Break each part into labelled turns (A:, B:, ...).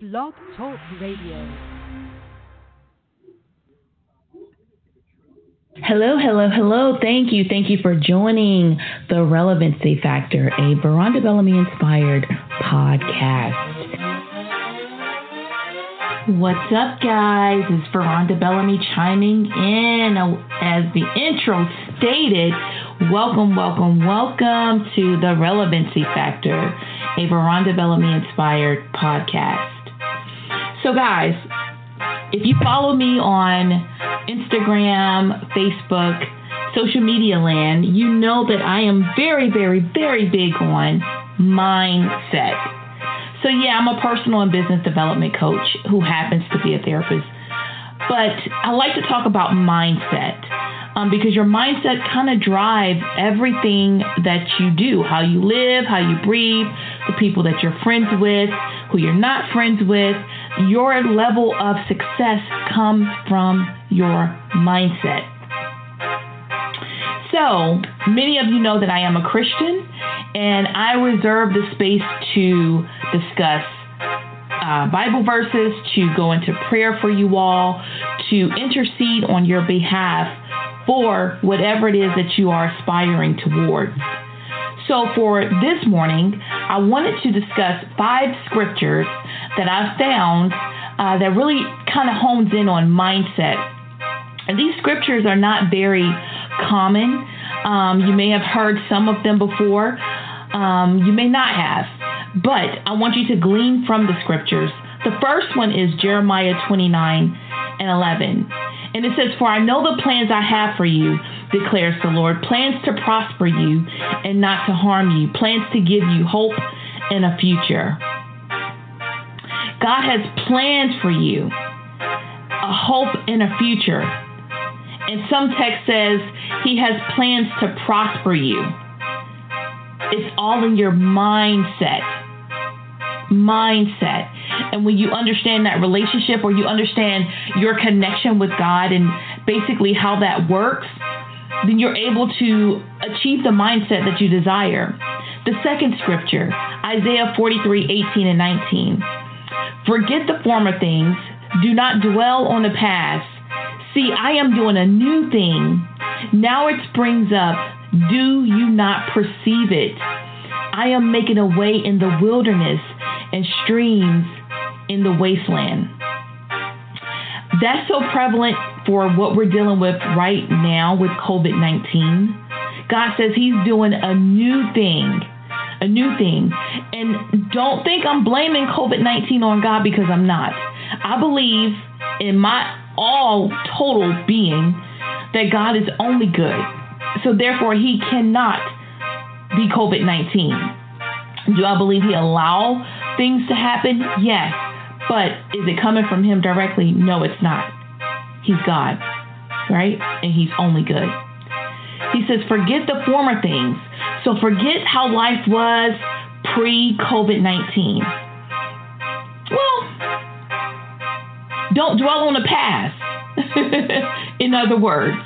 A: Blog Talk Radio.
B: Hello, hello, hello. Thank you. Thank you for joining the Relevancy Factor, a Veronda Bellamy inspired podcast. What's up, guys? It's Veronda Bellamy chiming in. As the intro stated, welcome, welcome, welcome to the Relevancy Factor, a Veronda Bellamy inspired podcast. So, guys, if you follow me on Instagram, Facebook, social media land, you know that I am very, very, very big on mindset. So, yeah, I'm a personal and business development coach who happens to be a therapist. But I like to talk about mindset um, because your mindset kind of drives everything that you do how you live, how you breathe, the people that you're friends with, who you're not friends with. Your level of success comes from your mindset. So, many of you know that I am a Christian, and I reserve the space to discuss uh, Bible verses, to go into prayer for you all, to intercede on your behalf for whatever it is that you are aspiring towards. So, for this morning, I wanted to discuss five scriptures that I found uh, that really kind of hones in on mindset. And these scriptures are not very common. Um, you may have heard some of them before, um, you may not have. But I want you to glean from the scriptures. The first one is Jeremiah 29 and 11. And it says, For I know the plans I have for you, declares the Lord plans to prosper you and not to harm you, plans to give you hope and a future. God has plans for you, a hope and a future. And some text says he has plans to prosper you. It's all in your mindset mindset. And when you understand that relationship or you understand your connection with God and basically how that works, then you're able to achieve the mindset that you desire. The second scripture, Isaiah 43 18 and 19. Forget the former things, do not dwell on the past. See, I am doing a new thing. Now it springs up. Do you not perceive it? I am making a way in the wilderness and streams in the wasteland. That's so prevalent for what we're dealing with right now with COVID 19. God says He's doing a new thing. A new thing. And don't think I'm blaming COVID 19 on God because I'm not. I believe in my all total being that God is only good. So therefore, He cannot be COVID 19. Do I believe He allow things to happen? Yes. But is it coming from Him directly? No, it's not. He's God, right? And He's only good. He says, forget the former things. So forget how life was pre COVID 19. Well, don't dwell on the past. In other words,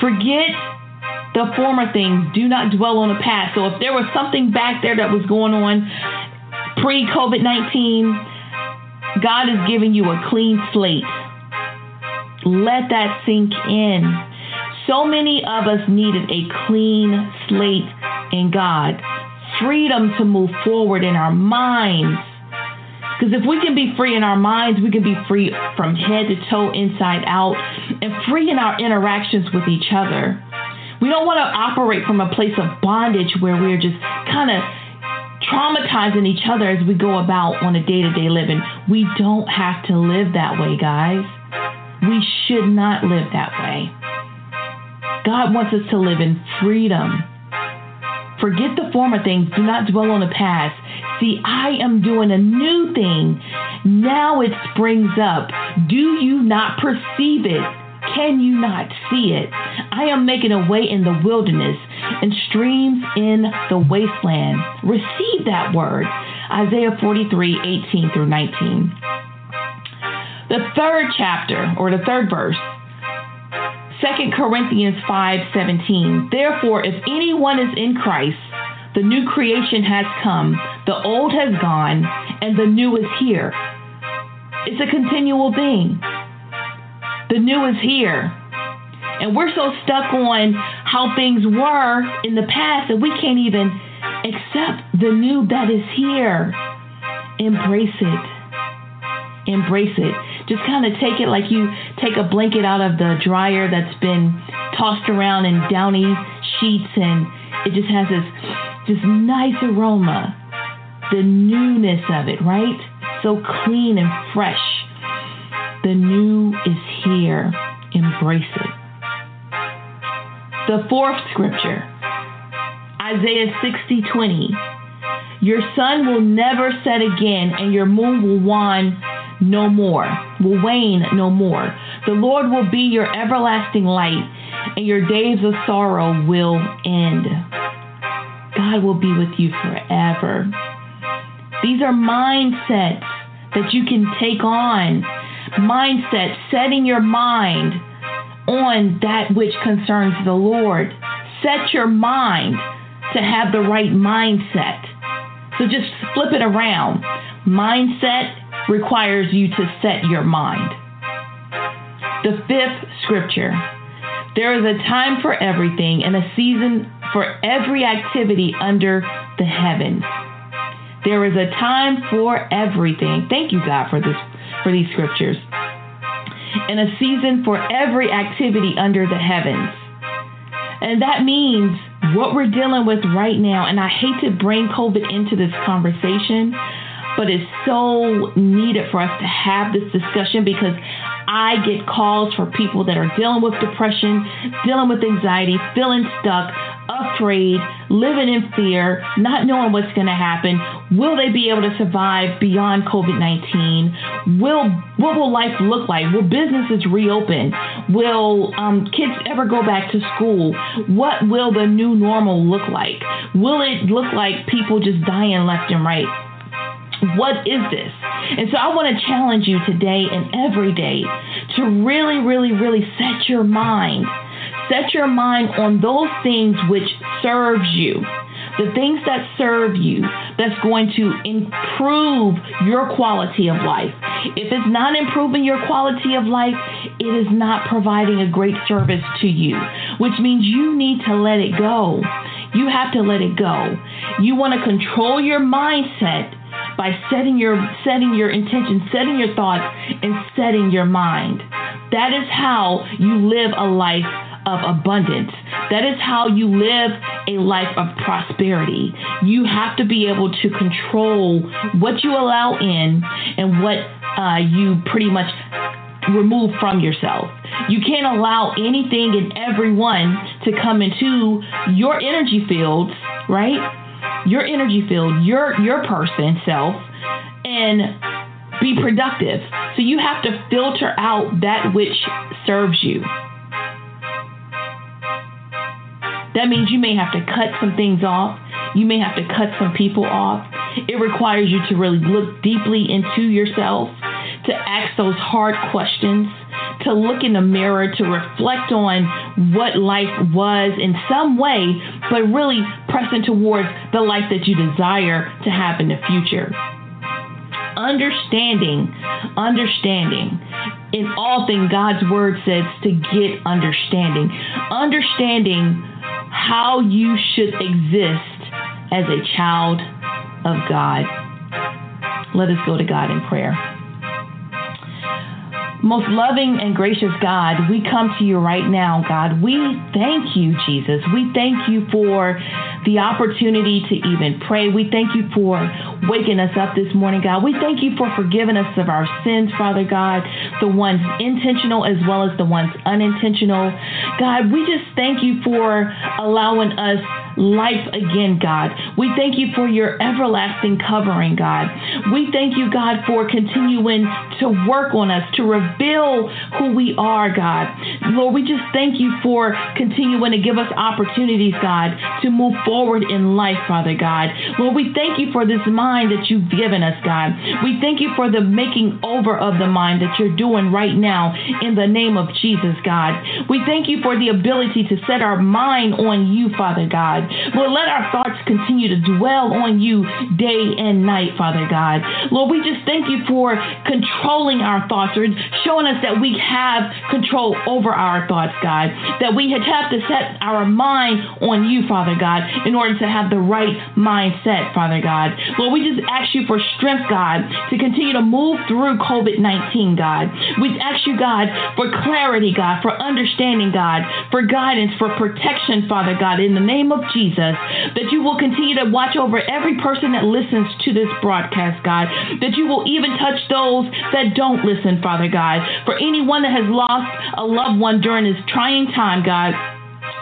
B: forget the former things. Do not dwell on the past. So if there was something back there that was going on pre COVID 19, God is giving you a clean slate. Let that sink in. So many of us needed a clean slate in God, freedom to move forward in our minds. Because if we can be free in our minds, we can be free from head to toe, inside out, and free in our interactions with each other. We don't want to operate from a place of bondage where we're just kind of traumatizing each other as we go about on a day to day living. We don't have to live that way, guys. We should not live that way. God wants us to live in freedom. Forget the former things. Do not dwell on the past. See, I am doing a new thing. Now it springs up. Do you not perceive it? Can you not see it? I am making a way in the wilderness and streams in the wasteland. Receive that word. Isaiah 43 18 through 19. The third chapter, or the third verse, 2 Corinthians 5:17. Therefore, if anyone is in Christ, the new creation has come. The old has gone and the new is here. It's a continual thing. The new is here. And we're so stuck on how things were in the past that we can't even accept the new that is here. Embrace it. Embrace it. Just kind of take it like you take a blanket out of the dryer that's been tossed around in downy sheets and it just has this just nice aroma. The newness of it, right? So clean and fresh. The new is here. Embrace it. The fourth scripture, Isaiah 60 20. Your sun will never set again, and your moon will wane no more, will wane no more. The Lord will be your everlasting light, and your days of sorrow will end. God will be with you forever. These are mindsets that you can take on. Mindset, setting your mind on that which concerns the Lord. Set your mind to have the right mindset. So just flip it around. Mindset requires you to set your mind. The fifth scripture there is a time for everything and a season for every activity under the heavens. There is a time for everything. Thank you, God, for this for these scriptures and a season for every activity under the heavens. And that means what we're dealing with right now, and I hate to bring COVID into this conversation, but it's so needed for us to have this discussion because I get calls for people that are dealing with depression, dealing with anxiety, feeling stuck, afraid, living in fear, not knowing what's going to happen. Will they be able to survive beyond COVID 19? Will what will life look like? Will businesses reopen? Will um, kids ever go back to school? What will the new normal look like? Will it look like people just dying left and right? What is this? And so I want to challenge you today and every day to really, really, really set your mind Set your mind on those things which serves you. The things that serve you, that's going to improve your quality of life. If it's not improving your quality of life, it is not providing a great service to you, which means you need to let it go. You have to let it go. You want to control your mindset by setting your setting your intention, setting your thoughts, and setting your mind. That is how you live a life of abundance. That is how you live a life of prosperity. You have to be able to control what you allow in and what uh, you pretty much remove from yourself. You can't allow anything and everyone to come into your energy fields, right? Your energy field, your your person self, and be productive. So you have to filter out that which serves you. That means you may have to cut some things off. You may have to cut some people off. It requires you to really look deeply into yourself, to ask those hard questions, to look in the mirror, to reflect on what life was in some way, but really pressing towards the life that you desire to have in the future understanding, understanding. In all things, God's word says to get understanding. Understanding how you should exist as a child of God. Let us go to God in prayer. Most loving and gracious God, we come to you right now, God. We thank you, Jesus. We thank you for the opportunity to even pray. We thank you for waking us up this morning, God. We thank you for forgiving us of our sins, Father God, the ones intentional as well as the ones unintentional. God, we just thank you for allowing us life again, God. We thank you for your everlasting covering, God. We thank you, God, for continuing to work on us, to reveal who we are, God. Lord, we just thank you for continuing to give us opportunities, God, to move forward in life, Father God. Lord, we thank you for this mind that you've given us, God. We thank you for the making over of the mind that you're doing right now in the name of Jesus, God. We thank you for the ability to set our mind on you, Father God. Lord, let our thoughts continue to dwell on you day and night, Father God. Lord, we just thank you for controlling our thoughts or showing us that we have control over our thoughts, God. That we have to set our mind on you, Father God, in order to have the right mindset, Father God. Lord, we just ask you for strength, God, to continue to move through COVID 19, God. We ask you, God, for clarity, God, for understanding, God, for guidance, for protection, Father God, in the name of Jesus, that you will continue to watch over every person that listens to this broadcast, God, that you will even touch those that don't listen, Father God, for anyone that has lost a loved one during this trying time, God.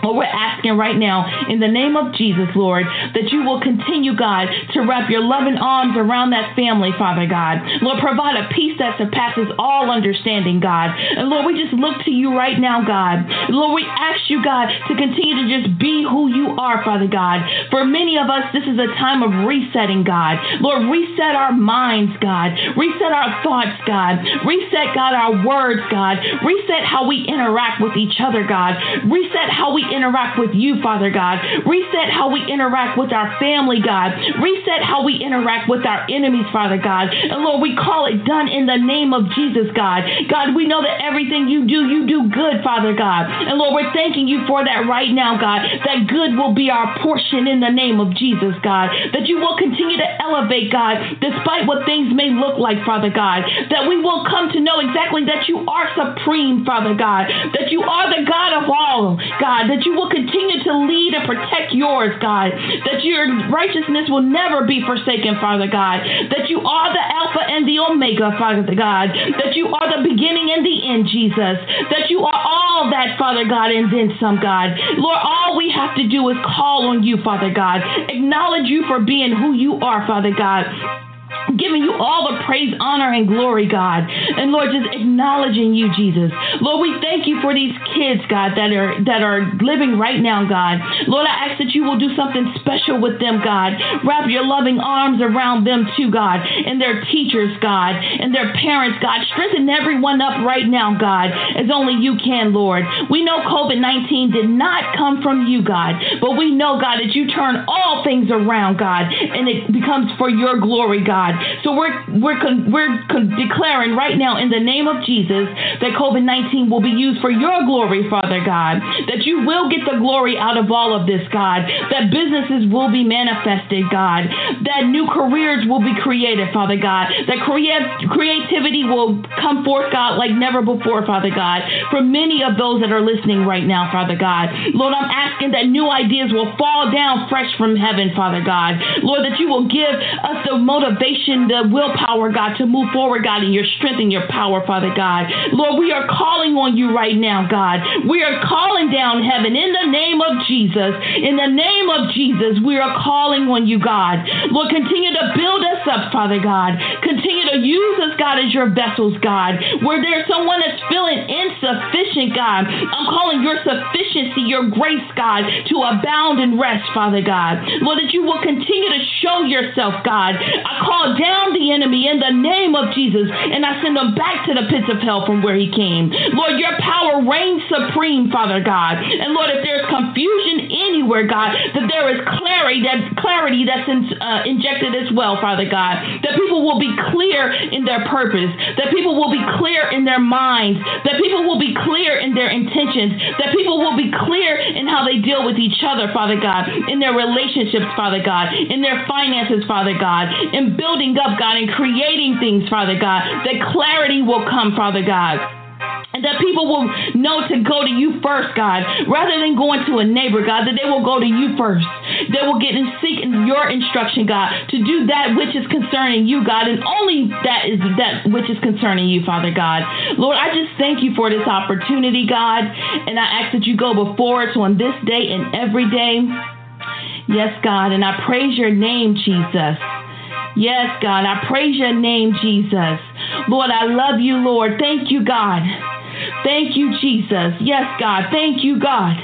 B: What we're asking right now, in the name of Jesus, Lord, that you will continue, God, to wrap your loving arms around that family, Father God. Lord, provide a peace that surpasses all understanding, God. And Lord, we just look to you right now, God. Lord, we ask you, God, to continue to just be who you are, Father God. For many of us, this is a time of resetting, God. Lord, reset our minds, God. Reset our thoughts, God. Reset, God, our words, God. Reset how we interact with each other, God. Reset how we interact with you, Father God. Reset how we interact with our family, God. Reset how we interact with our enemies, Father God. And Lord, we call it done in the name of Jesus, God. God, we know that everything you do, you do good, Father God. And Lord, we're thanking you for that right now, God. That good will be our portion in the name of Jesus, God. That you will continue to elevate, God, despite what things may look like, Father God. That we will come to know exactly that you are supreme, Father God. That you are the God of all, God. That you will continue to lead and protect yours, God. That your righteousness will never be forsaken, Father God. That you are the Alpha and the Omega, Father God. That you are the beginning and the end, Jesus. That you are all that, Father God, and then some, God. Lord, all we have to do is call on you, Father God. Acknowledge you for being who you are, Father God giving you all the praise, honor, and glory, God. And Lord, just acknowledging you, Jesus. Lord, we thank you for these kids, God, that are that are living right now, God. Lord, I ask that you will do something special with them, God. Wrap your loving arms around them too, God, and their teachers, God, and their parents, God. Strengthen everyone up right now, God, as only you can, Lord. We know COVID 19 did not come from you, God, but we know, God, that you turn all things around, God, and it becomes for your glory, God. So we're we're con- we're con- declaring right now in the name of Jesus that COVID-19 will be used for your glory, Father God. That you will get the glory out of all of this, God. That businesses will be manifested, God. That new careers will be created, Father God. That crea- creativity will come forth, God, like never before, Father God. For many of those that are listening right now, Father God. Lord, I'm asking that new ideas will fall down fresh from heaven, Father God. Lord, that you will give us the motivation the willpower, God, to move forward, God, in your strength and your power, Father God. Lord, we are calling on you right now, God. We are calling down heaven in the name of Jesus. In the name of Jesus, we are calling on you, God. Lord, continue to build us up, Father God. Continue to use us, God, as your vessels, God. Where there's someone that's feeling insufficient, God, I'm calling your sufficiency, your grace, God, to abound and rest, Father God. Lord, that you will continue to show yourself, God. I call down the enemy in the name of Jesus, and I send him back to the pits of hell from where he came. Lord, your power reigns supreme, Father God. And Lord, if there's confusion anywhere, God, that there is clarity, that clarity that's in, uh, injected as well, Father God. That people will be clear in their purpose. That people will be clear in their minds. That people will be clear in their intentions. That people will be clear in how they deal with each other, Father God. In their relationships, Father God. In their finances, Father God. In building building up, God, and creating things, Father God, that clarity will come, Father God. And that people will know to go to you first, God, rather than going to a neighbor, God, that they will go to you first. They will get and seek your instruction, God, to do that which is concerning you, God, and only that is that which is concerning you, Father God. Lord, I just thank you for this opportunity, God, and I ask that you go before us on this day and every day. Yes, God, and I praise your name, Jesus. Yes, God. I praise your name, Jesus. Lord, I love you, Lord. Thank you, God. Thank you, Jesus. Yes, God. Thank you, God.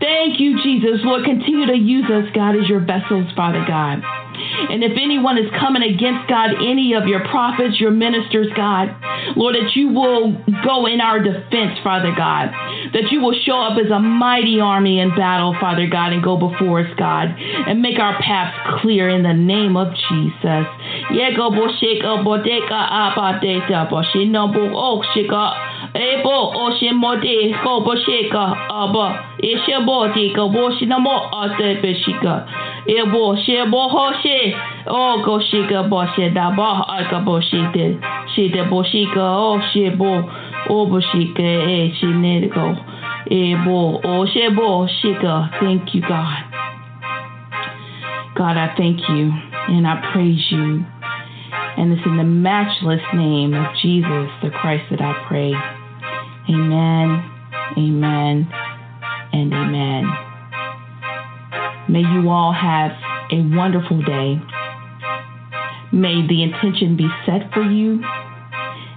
B: Thank you, Jesus. Lord, continue to use us, God, as your vessels, Father God. And if anyone is coming against God, any of your prophets, your ministers, God, Lord, that you will go in our defense, Father God, that you will show up as a mighty army in battle, Father God, and go before us, God, and make our paths clear in the name of Jesus. Ebo oshimode ko bosheka aba ishebo dika woshinamo ate beshika ebo shebo hoshe o go shika. Boshe da ba aka boshite shite. Boshika o shebo o boshika e shineko ebo o shebo shika thank you God. God I thank you and I praise you. And it's in the matchless name of Jesus the Christ that I pray. Amen, amen, and amen. May you all have a wonderful day. May the intention be set for you,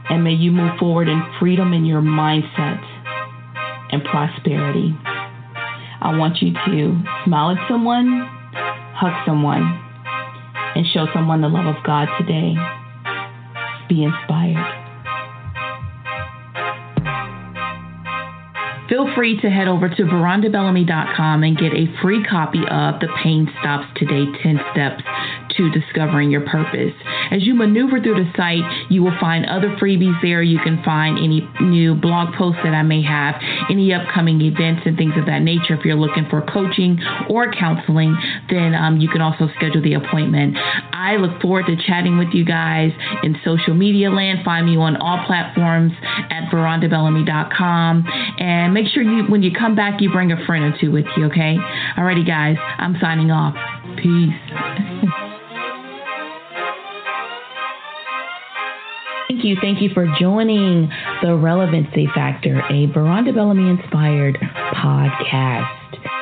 B: and may you move forward in freedom in your mindset and prosperity. I want you to smile at someone, hug someone, and show someone the love of God today. Be inspired. Feel free to head over to verondabellamy.com and get a free copy of The Pain Stops Today 10 Steps to Discovering Your Purpose. As you maneuver through the site, you will find other freebies there. You can find any new blog posts that I may have, any upcoming events and things of that nature. If you're looking for coaching or counseling, then um, you can also schedule the appointment. I look forward to chatting with you guys in social media land. Find me on all platforms at verondabellamy.com. And make sure you, when you come back, you bring a friend or two with you, okay? Alrighty, guys, I'm signing off. Peace. Thank you. Thank you for joining the Relevancy Factor, a Veronda Bellamy inspired podcast.